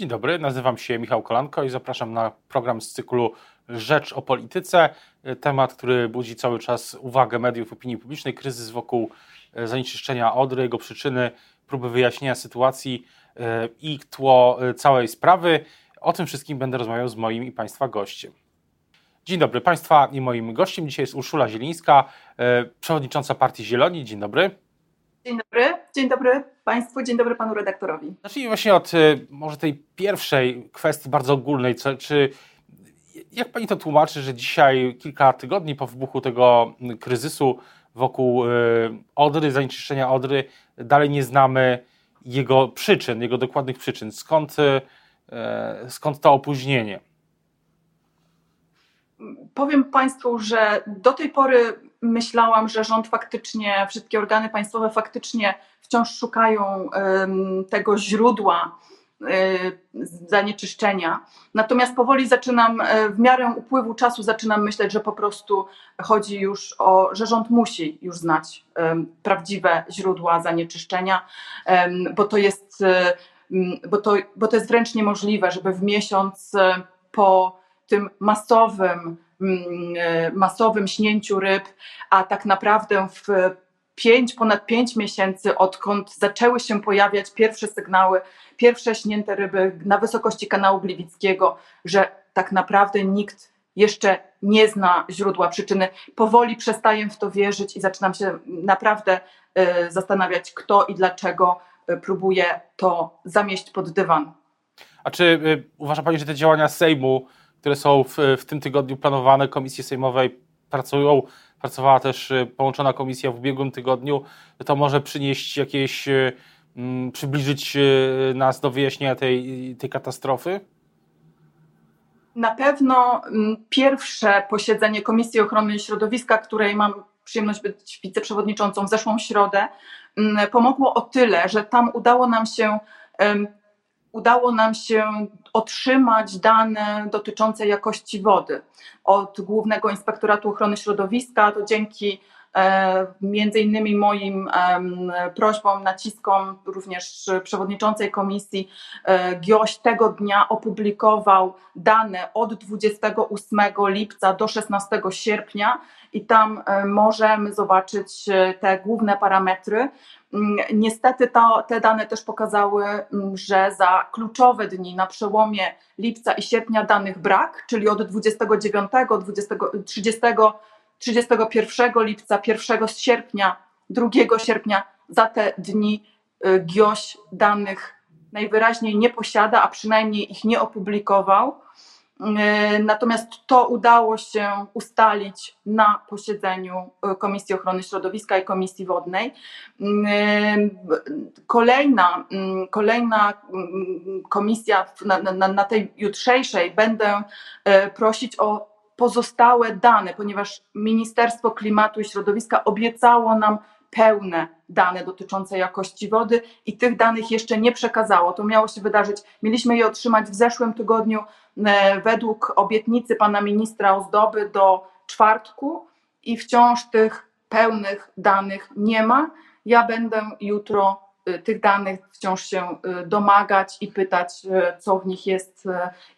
Dzień dobry, nazywam się Michał Kolanko i zapraszam na program z cyklu Rzecz o Polityce. Temat, który budzi cały czas uwagę mediów, opinii publicznej, kryzys wokół e, zanieczyszczenia Odry, jego przyczyny, próby wyjaśnienia sytuacji e, i tło e, całej sprawy. O tym wszystkim będę rozmawiał z moim i Państwa gościem. Dzień dobry Państwa i moim gościem dzisiaj jest Urszula Zielińska, przewodnicząca Partii Zieloni. Dzień dobry. Dzień dobry, dzień dobry Państwu, dzień dobry Panu redaktorowi. Zacznijmy właśnie od y, może tej pierwszej kwestii bardzo ogólnej. Co, czy jak Pani to tłumaczy, że dzisiaj, kilka tygodni po wybuchu tego kryzysu wokół y, Odry, zanieczyszczenia Odry, dalej nie znamy jego przyczyn, jego dokładnych przyczyn. Skąd, y, skąd to opóźnienie? Powiem Państwu, że do tej pory myślałam, że rząd faktycznie, wszystkie organy państwowe faktycznie wciąż szukają tego źródła y, zanieczyszczenia. Natomiast powoli zaczynam, e, w miarę upływu czasu zaczynam myśleć, że po prostu chodzi już o, że rząd musi już znać prawdziwe źródła zanieczyszczenia, bo to jest, e, bo to, bo to jest wręcz niemożliwe, żeby w miesiąc e, po tym masowym, masowym śnięciu ryb, a tak naprawdę w pięć, ponad pięć miesięcy, odkąd zaczęły się pojawiać pierwsze sygnały, pierwsze śnięte ryby na wysokości kanału Gliwickiego, że tak naprawdę nikt jeszcze nie zna źródła przyczyny. Powoli przestaję w to wierzyć i zaczynam się naprawdę e, zastanawiać, kto i dlaczego e, próbuje to zamieść pod dywan. A czy uważa Pani, że te działania Sejmu które są w, w tym tygodniu planowane. Komisji Sejmowej pracują, pracowała też y, połączona komisja w ubiegłym tygodniu. To może przynieść jakieś, y, mm, przybliżyć y, nas do wyjaśnienia tej, tej katastrofy? Na pewno mm, pierwsze posiedzenie Komisji Ochrony Środowiska, której mam przyjemność być wiceprzewodniczącą w zeszłą środę, mm, pomogło o tyle, że tam udało nam się udało nam się otrzymać dane dotyczące jakości wody od Głównego Inspektoratu Ochrony Środowiska. To dzięki między innymi moim e, prośbom, naciskom również przewodniczącej komisji e, Gioś tego dnia opublikował dane od 28 lipca do 16 sierpnia i tam e, możemy zobaczyć e, te główne parametry. Mm, niestety to, te dane też pokazały, mm, że za kluczowe dni na przełomie lipca i sierpnia danych brak, czyli od 29, 20, 30, 31 lipca, 1 sierpnia, 2 sierpnia, za te dni y, GIOŚ danych najwyraźniej nie posiada, a przynajmniej ich nie opublikował. E, natomiast to udało się ustalić na posiedzeniu e, Komisji Ochrony Środowiska i Komisji Wodnej. Kolejna, kolejna komisja na, na, na tej jutrzejszej będę prosić o pozostałe dane, ponieważ Ministerstwo Klimatu i Środowiska obiecało nam pełne dane dotyczące jakości wody i tych danych jeszcze nie przekazało. To miało się wydarzyć, mieliśmy je otrzymać w zeszłym tygodniu e, według obietnicy pana ministra Ozdoby do czwartku i wciąż tych pełnych danych nie ma. Ja będę jutro e, tych danych wciąż się e, domagać i pytać, co w nich jest,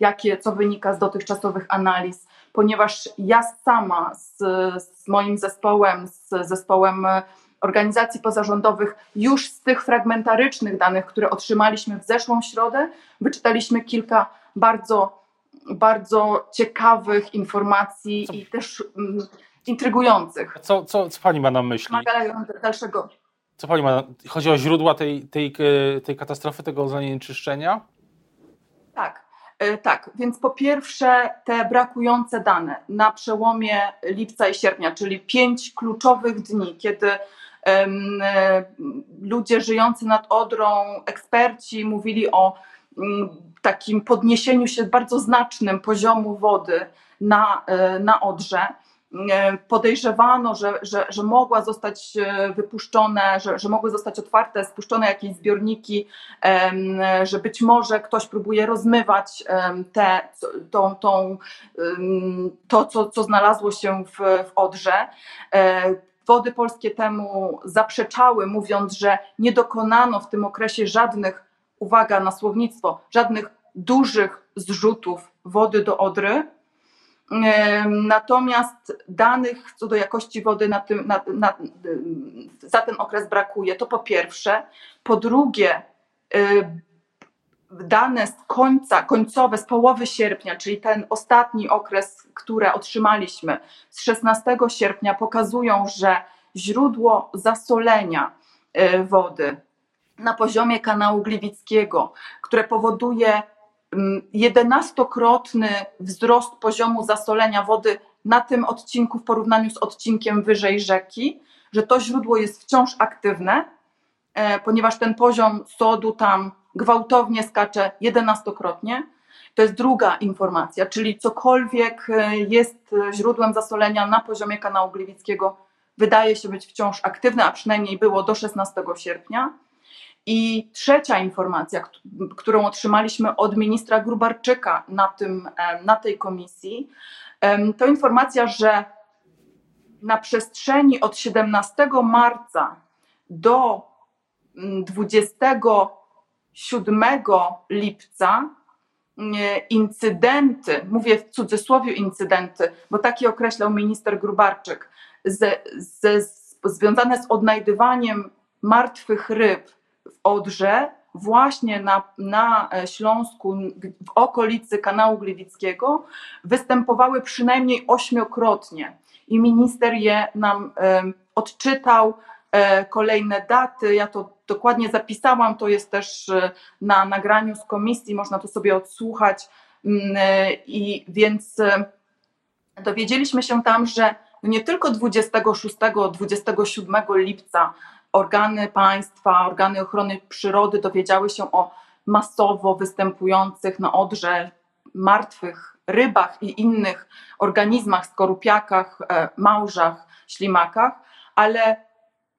jakie, co wynika z dotychczasowych analiz, ponieważ ja sama z, z moim zespołem, z zespołem organizacji pozarządowych już z tych fragmentarycznych danych, które otrzymaliśmy w zeszłą środę, wyczytaliśmy kilka bardzo, bardzo ciekawych informacji co? i też um, intrygujących. Co, co, co pani ma na myśli? Wymagają dalszego. Co pani ma? Chodzi o źródła tej, tej, tej katastrofy, tego zanieczyszczenia? Tak. E, tak, więc po pierwsze te brakujące dane na przełomie lipca i sierpnia, czyli pięć kluczowych dni, kiedy E, ludzie żyjący nad Odrą, eksperci mówili o mm, takim podniesieniu się bardzo znacznym poziomu wody na, e, na Odrze. E, podejrzewano, że, że, że mogła zostać wypuszczone, że, że mogły zostać otwarte, spuszczone jakieś zbiorniki, że być może ktoś próbuje rozmywać te, tą, tą, to, co, co znalazło się w, w Odrze. Wody polskie temu zaprzeczały, mówiąc, że nie dokonano w tym okresie żadnych, uwaga na słownictwo, żadnych dużych zrzutów wody do Odry. Natomiast danych co do jakości wody na tym, na, na, za ten okres brakuje. To po pierwsze. Po drugie, dane z końca, końcowe, z połowy sierpnia, czyli ten ostatni okres, które otrzymaliśmy z 16 sierpnia, pokazują, że źródło zasolenia y, wody na poziomie kanału Gliwickiego, które powoduje jedenastokrotny wzrost poziomu zasolenia wody na tym odcinku w porównaniu z odcinkiem wyżej rzeki, że to źródło jest wciąż aktywne, e, ponieważ ten poziom sodu tam gwałtownie skacze jedenastokrotnie. To jest druga informacja, czyli cokolwiek e, jest źródłem zasolenia na poziomie kanału Gliwickiego, wydaje się być wciąż aktywne, a przynajmniej było do 16 sierpnia. I trzecia informacja, którą otrzymaliśmy od ministra Grubarczyka na, tym, na tej komisji, to informacja, że na przestrzeni od 17 marca do 27 mm, lipca incydenty, mówię w cudzysłowie incydenty, bo taki określał minister Grubarczyk, ze, ze, związane z odnajdywaniem martwych ryb Odrze, właśnie na, na Śląsku, w okolicy kanału Gliwickiego, występowały przynajmniej ośmiokrotnie. I minister je nam odczytał e, kolejne daty. Ja to dokładnie zapisałam, to jest też e, na nagraniu z komisji, można to sobie odsłuchać. Mm, e, I więc dowiedzieliśmy się tam, że nie tylko 26-27 lipca organy państwa, organy ochrony przyrody dowiedziały się o masowo występujących na Odrze martwych rybach i innych organizmach, skorupiakach, e, małżach, ślimakach, ale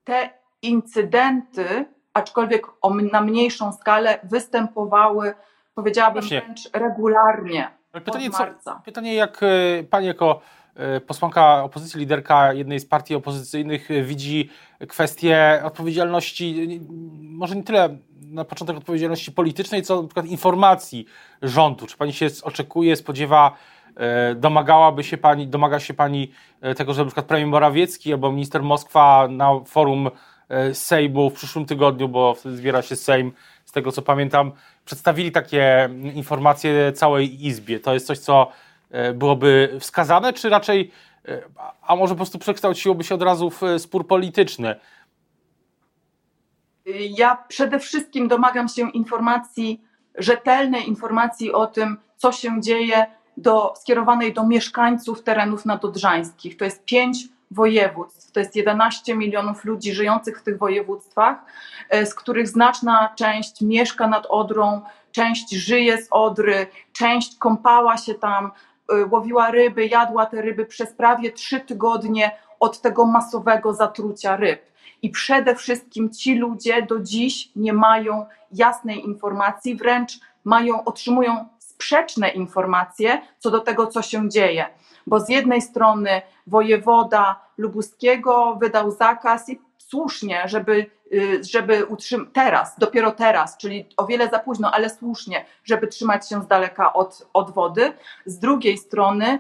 te incydenty, aczkolwiek na mniejszą skalę, występowały, powiedziałabym Właśnie. wręcz regularnie. Pytanie, co, pytanie, jak e, pani jako posłanka opozycji, liderka jednej z partii opozycyjnych e, widzi kwestię odpowiedzialności, może nie tyle na początek odpowiedzialności politycznej, co na przykład informacji rządu. Czy pani się oczekuje, spodziewa, e, domagałaby się pani, domaga się pani tego, że na przykład premier Morawiecki albo minister Moskwa na forum Sejmu w przyszłym tygodniu, bo wtedy zbiera się Sejm, z tego co pamiętam, przedstawili takie informacje całej Izbie. To jest coś, co E, byłoby wskazane, czy raczej, e, a może po prostu przekształciłoby się od razu w e, spór polityczny? Ja przede wszystkim domagam się informacji, rzetelnej informacji o tym, co się dzieje, do, skierowanej do mieszkańców terenów nadodrzańskich. To jest pięć województw, to jest 11 milionów ludzi żyjących w tych województwach, z których znaczna część mieszka nad Odrą, część żyje z Odry, część kąpała się tam, łowiła ryby, jadła te ryby przez prawie trzy tygodnie od tego masowego zatrucia ryb. I przede wszystkim ci ludzie do dziś nie mają jasnej informacji, wręcz mają, otrzymują sprzeczne informacje co do tego, co się dzieje. Bo z jednej strony wojewoda lubuskiego wydał zakaz i słusznie, żeby Y, żeby utrzymać teraz, dopiero teraz, czyli o wiele za późno, ale słusznie, żeby trzymać się z daleka od, od wody. Z drugiej strony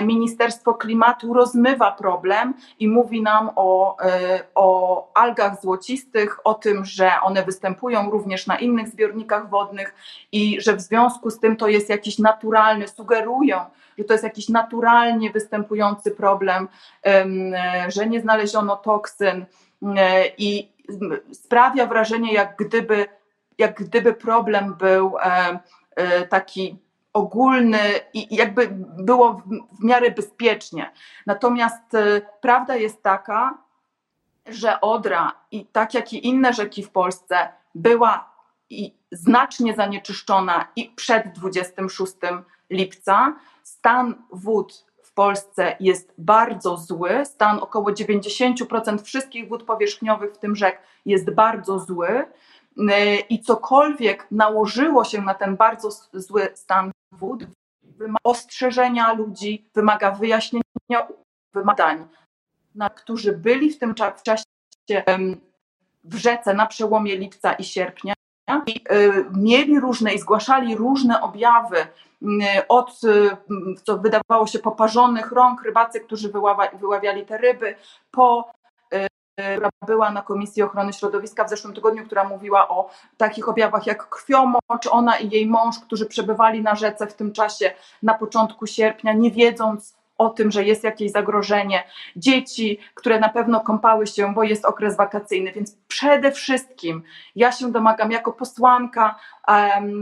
y, Ministerstwo Klimatu rozmywa problem i mówi nam o, y, o algach złocistych, o tym, że one występują również na innych zbiornikach wodnych i że w związku z tym to jest jakiś naturalny, sugerują, że to jest jakiś naturalnie występujący problem, że nie znaleziono toksyn i sprawia wrażenie, jak gdyby, jak gdyby problem był e, e, taki ogólny i jakby było w miarę bezpiecznie. Natomiast e, prawda jest taka, że Odra i tak jak i inne rzeki w Polsce była i znacznie zanieczyszczona i przed 26 lipca. Stan wód Polsce jest bardzo zły. Stan około 90% wszystkich wód powierzchniowych, w tym rzek, jest bardzo zły. I cokolwiek nałożyło się na ten bardzo zły stan wód, wymaga ostrzeżenia ludzi, wymaga wyjaśnienia wymagań, na którzy byli w tym czasie w rzece na przełomie lipca i sierpnia i mieli różne i zgłaszali różne objawy od, co wydawało się, poparzonych rąk rybacy, którzy wyławiali te ryby, po która była na Komisji Ochrony Środowiska w zeszłym tygodniu, która mówiła o takich objawach jak krwiomocz, ona i jej mąż, którzy przebywali na rzece w tym czasie na początku sierpnia, nie wiedząc o tym, że jest jakieś zagrożenie, dzieci, które na pewno kąpały się, bo jest okres wakacyjny, więc przede wszystkim ja się domagam jako posłanka,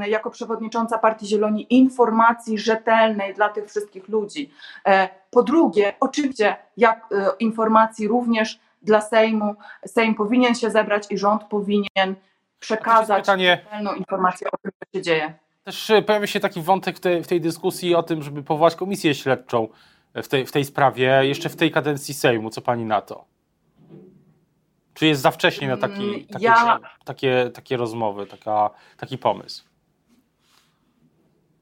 jako przewodnicząca Partii Zieloni informacji rzetelnej dla tych wszystkich ludzi. E, po drugie, oczywiście jak e, informacji również dla Sejmu. Sejm powinien się zebrać i rząd powinien przekazać pytanie... pełną informację o tym, co się dzieje. Też e, pojawia się taki wątek w tej, w tej dyskusji o tym, żeby powołać komisję śledczą w tej, w tej sprawie jeszcze w tej kadencji Sejmu. Co pani na to? Czy jest za wcześnie na taki, mm, takie, ja... takie, takie rozmowy, taka, taki pomysł?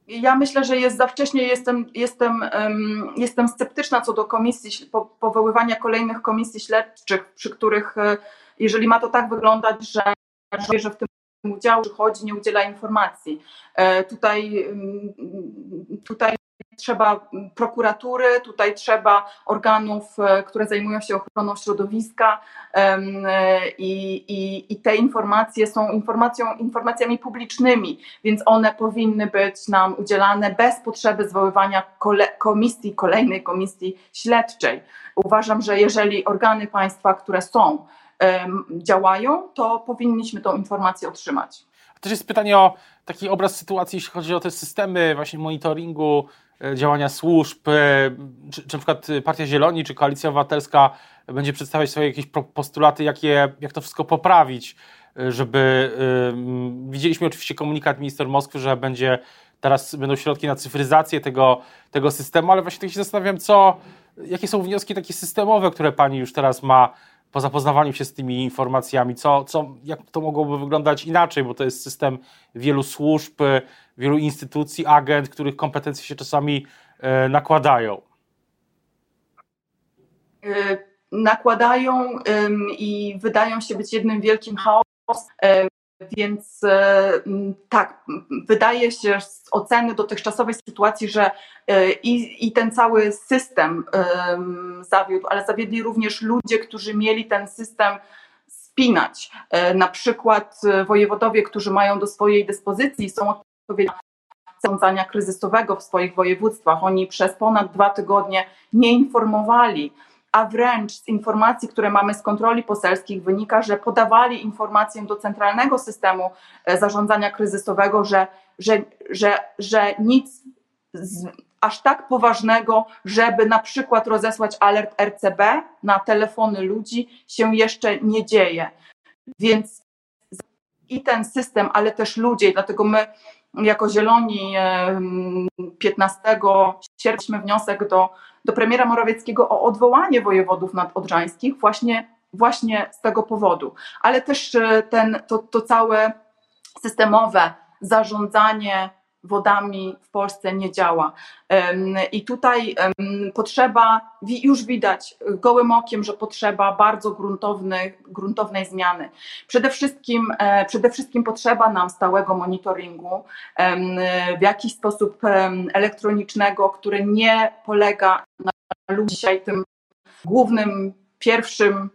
Ja myślę, że jest za wcześnie. Jestem, jestem, um, jestem sceptyczna co do komisji, po, powoływania kolejnych komisji śledczych, przy których, e, jeżeli ma to tak wyglądać, że, że w tym udział przychodzi, nie udziela informacji. E, tutaj, tutaj trzeba prokuratury, tutaj trzeba organów, e, które zajmują się ochroną środowiska e, i, i, i te informacje są informacją, informacjami publicznymi, więc one powinny być nam udzielane bez potrzeby zwoływania kole, komisji, kolejnej komisji śledczej. Uważam, że jeżeli organy państwa, które są, działają, to powinniśmy tą informację otrzymać. Też jest pytanie o taki obraz sytuacji, jeśli chodzi o te systemy właśnie monitoringu działania służb, e, czy, czy na przykład Partia Zieloni, czy Koalicja Obywatelska będzie przedstawiać swoje jakieś postulaty, jakie, jak to wszystko poprawić, e, żeby widzieliśmy oczywiście komunikat minister Moskwy, że będzie teraz będą środki na cyfryzację tego, tego systemu, ale właśnie tak się zastanawiam, co, jakie są wnioski takie systemowe, które pani już teraz ma po zapoznawaniu się z tymi informacjami, co, co, jak to mogłoby wyglądać inaczej, bo to jest system wielu służb, wielu instytucji, agent, których kompetencje się czasami e, nakładają. E, nakładają i wydają się być jednym wielkim chaosem. E, więc tak, wydaje się z oceny dotychczasowej sytuacji, że i, i ten cały system zawiódł, ale zawiedli również ludzie, którzy mieli ten system spinać. Na przykład wojewodowie, którzy mają do swojej dyspozycji, są zarządzania kryzysowego w swoich województwach. Oni przez ponad dwa tygodnie nie informowali, a wręcz z informacji, które mamy z kontroli poselskich, wynika, że podawali informację do centralnego systemu e, zarządzania kryzysowego, że, że, że, że nic z, aż tak poważnego, żeby na przykład rozesłać alert RCB na telefony ludzi, się jeszcze nie dzieje. Więc i ten system, ale też ludzie, dlatego my jako Zieloni 15 sierpnia wniosek do, do premiera Morawieckiego o odwołanie wojewodów nadodrzańskich właśnie, właśnie z tego powodu. Ale też e, ten, to, to całe systemowe zarządzanie wodami w Polsce nie działa. I tutaj potrzeba, już widać gołym okiem, że potrzeba bardzo gruntownej, gruntownej zmiany. Przede wszystkim, e, przede wszystkim potrzeba nam stałego monitoringu, w jakiś sposób elektronicznego, który nie polega na ludzi dzisiaj tym głównym, pierwszym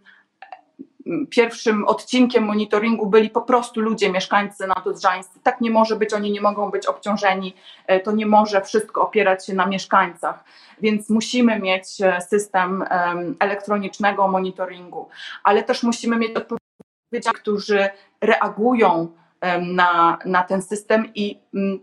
pierwszym odcinkiem monitoringu byli po prostu ludzie, mieszkańcy nadodrzańscy. Tak nie może być, oni nie mogą być obciążeni, e, to nie może wszystko opierać się na mieszkańcach, więc musimy mieć e, system elektronicznego monitoringu, ale też musimy mieć odpowiedzi, którzy reagują na, na ten system i mm,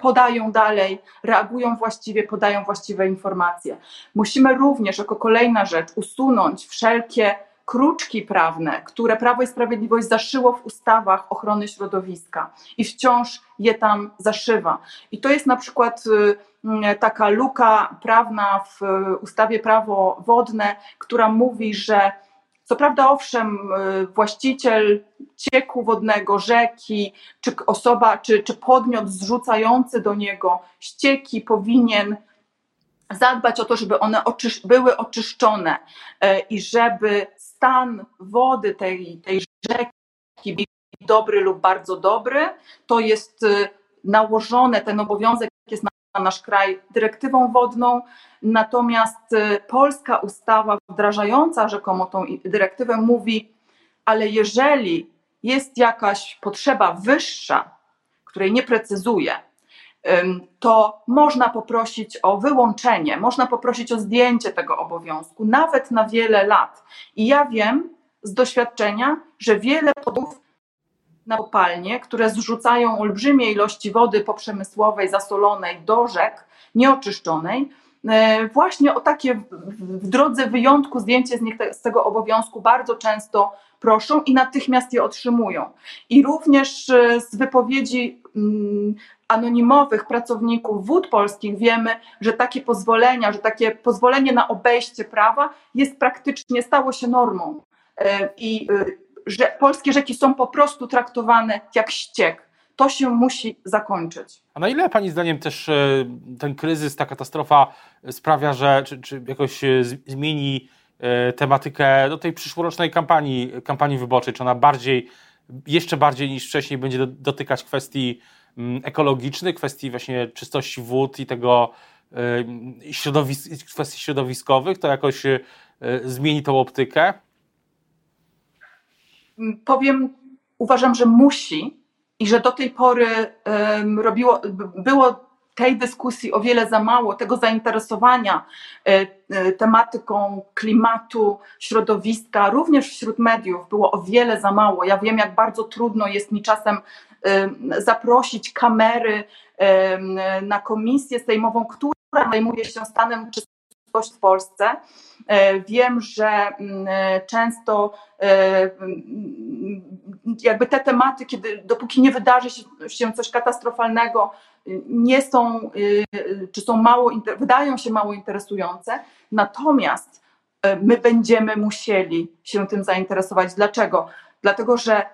podają dalej, reagują właściwie, podają właściwe informacje. Musimy również, jako kolejna rzecz, usunąć wszelkie kruczki prawne, które Prawo i Sprawiedliwość zaszyło w ustawach ochrony środowiska i wciąż je tam zaszywa. I to jest na przykład y, mm, taka luka prawna w ustawie prawo wodne, która mówi, że co prawda, owszem, y, właściciel cieku wodnego, rzeki, czy osoba, czy, czy podmiot zrzucający do niego ścieki powinien zadbać o to, żeby one były oczyszczone i żeby stan wody tej, tej rzeki dobry lub bardzo dobry. To jest y, nałożone, ten obowiązek jest na nasz kraj dyrektywą wodną, natomiast y, polska ustawa wdrażająca rzekomo tą dyrektywę mówi, ale jeżeli jest jakaś potrzeba wyższa, której nie precyzuje, to można poprosić o wyłączenie, można poprosić o zdjęcie tego obowiązku, nawet na wiele lat. I ja wiem z doświadczenia, że wiele podów na kopalnie, które zrzucają olbrzymie ilości wody poprzemysłowej, zasolonej do rzek, nieoczyszczonej, e, właśnie o takie w drodze wyjątku zdjęcie z, nich, z tego obowiązku bardzo często proszą i natychmiast je otrzymują. I również e, z wypowiedzi anonimowych pracowników wód polskich wiemy, że takie pozwolenia, że takie pozwolenie na obejście prawa jest praktycznie, stało się normą. E, I e, że polskie rzeki są po prostu traktowane jak ściek. To się musi zakończyć. A na ile Pani zdaniem też ten kryzys, ta katastrofa sprawia, że czy, czy jakoś zmieni tematykę do tej przyszłorocznej kampanii, kampanii wyborczej? Czy ona bardziej, jeszcze bardziej niż wcześniej będzie dotykać kwestii Mm, ekologiczny, kwestii właśnie czystości wód i tego y, środowis kwestii środowiskowych, to jakoś y, zmieni tą optykę? Mm, powiem, uważam, że musi i że do tej pory robiło, było tej dyskusji o wiele za mało, tego zainteresowania y, tematyką klimatu, środowiska, również wśród mediów było o wiele za mało. Ja wiem, jak bardzo trudno jest mi czasem zaprosić kamery na komisję sejmową, która zajmuje się stanem w Polsce. E, wiem, że mm, często e, jakby te tematy, kiedy dopóki nie wydarzy się coś katastrofalnego, nie są, czy są mało, wydają się mało interesujące. Natomiast e, my będziemy musieli się tym zainteresować. Dlaczego? Dlatego, że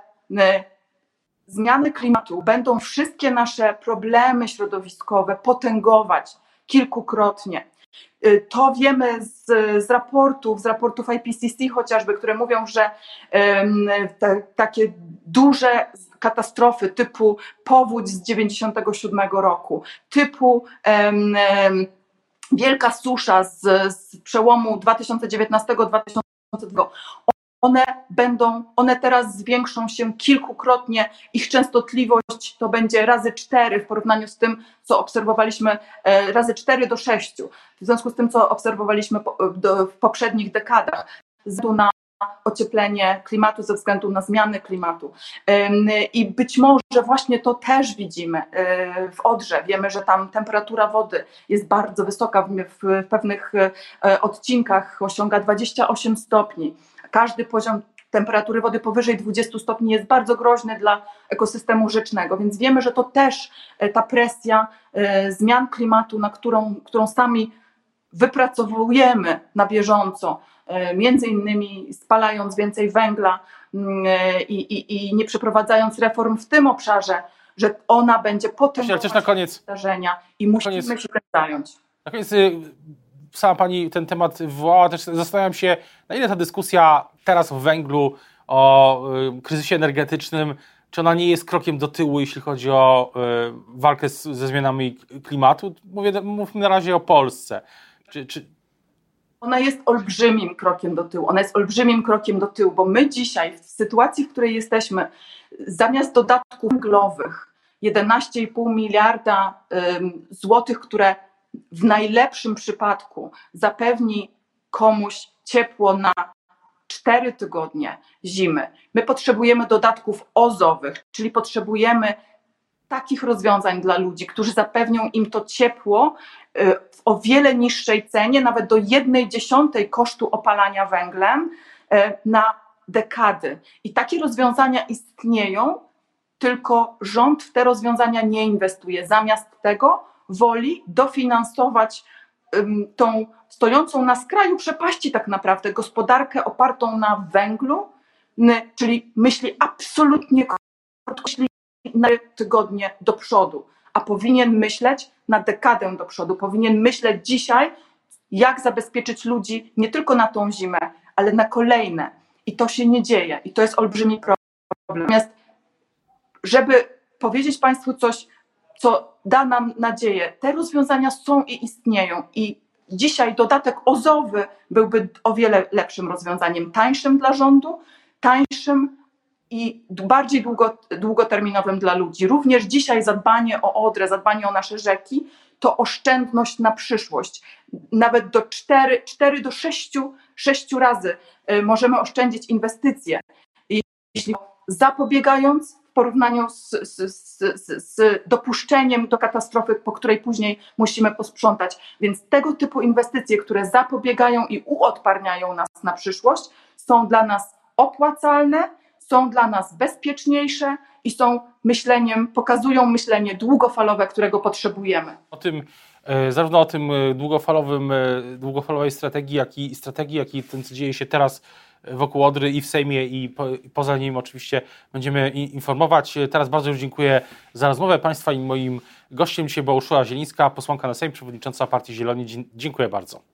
zmiany klimatu będą wszystkie nasze problemy środowiskowe potęgować kilkukrotnie. Y, to wiemy z, z raportów, z raportów IPCC chociażby, które mówią, że te, takie duże katastrofy typu powódź z 97 roku, typu wielka susza z, z przełomu 2019-2020, one będą, one teraz zwiększą się kilkukrotnie, ich częstotliwość to będzie razy cztery w porównaniu z tym, co obserwowaliśmy, e, razy cztery do sześciu, w związku z tym, co obserwowaliśmy w poprzednich dekadach, ze względu na ocieplenie klimatu, ze względu na zmiany klimatu. I być może właśnie to też widzimy e, w Odrze. Wiemy, że tam temperatura wody jest bardzo wysoka, w pewnych e, odcinkach osiąga 28 stopni każdy poziom temperatury wody powyżej 20 stopni jest bardzo groźny dla ekosystemu rzecznego, więc wiemy, że to też e, ta presja e, zmian klimatu, na którą, którą sami wypracowujemy na bieżąco, e, między innymi spalając więcej węgla mm, i, i, i nie przeprowadzając reform w tym obszarze, że ona będzie koniec, zdarzenia i musimy koniec, się tym zająć. Na koniec y, sama Pani ten temat wywołała, też zastanawiam się, na ile ta dyskusja teraz o węglu, o y, kryzysie energetycznym, czy ona nie jest krokiem do tyłu, jeśli chodzi o y, walkę z, ze zmianami klimatu? Mówię, mówmy na razie o Polsce. Czy, czy... Ona jest olbrzymim krokiem do tyłu. Ona jest olbrzymim krokiem do tyłu, bo my dzisiaj, w sytuacji, w której jesteśmy, zamiast dodatków węglowych, 11,5 miliarda złotych, które w najlepszym przypadku zapewni komuś ciepło na cztery tygodnie zimy. My potrzebujemy dodatków ozowych, czyli potrzebujemy takich rozwiązań dla ludzi, którzy zapewnią im to ciepło y, w o wiele niższej cenie, nawet do jednej dziesiątej kosztu opalania węglem y, na dekady. I takie rozwiązania istnieją, tylko rząd w te rozwiązania nie inwestuje. Zamiast tego woli dofinansować tą stojącą na skraju przepaści tak naprawdę gospodarkę opartą na węglu, czyli myśli absolutnie krótko, na tygodnie do przodu, a powinien myśleć na dekadę do przodu, powinien myśleć dzisiaj, jak zabezpieczyć ludzi nie tylko na tą zimę, ale na kolejne. I to się nie dzieje i to jest olbrzymi problem. Natomiast żeby powiedzieć Państwu coś, co da nam nadzieję. Te rozwiązania są i istnieją i dzisiaj dodatek ozowy byłby o wiele lepszym rozwiązaniem, tańszym dla rządu, tańszym i bardziej długo, długoterminowym dla ludzi. Również dzisiaj zadbanie o Odrę, zadbanie o nasze rzeki to oszczędność na przyszłość. Nawet do 4, 4 do 6, 6 razy y, możemy oszczędzić inwestycje. Jeśli zapobiegając w porównaniu z, z, z, z, dopuszczeniem do katastrofy, po której później musimy posprzątać. Więc tego typu inwestycje, które zapobiegają i uodparniają nas na przyszłość, są dla nas opłacalne, są dla nas bezpieczniejsze i są myśleniem, pokazują myślenie długofalowe, którego potrzebujemy. O tym, e, zarówno o tym e, długofalowym, e, długofalowej strategii, jak i strategii, jak i tym, co dzieje się teraz wokół Odry i w Sejmie i, po, i poza nim oczywiście będziemy informować. Teraz bardzo już dziękuję za rozmowę Państwa i moim gościem dzisiaj była Urszula Zielińska, posłanka na Sejm, przewodnicząca Partii Zieloni. Dziękuję bardzo.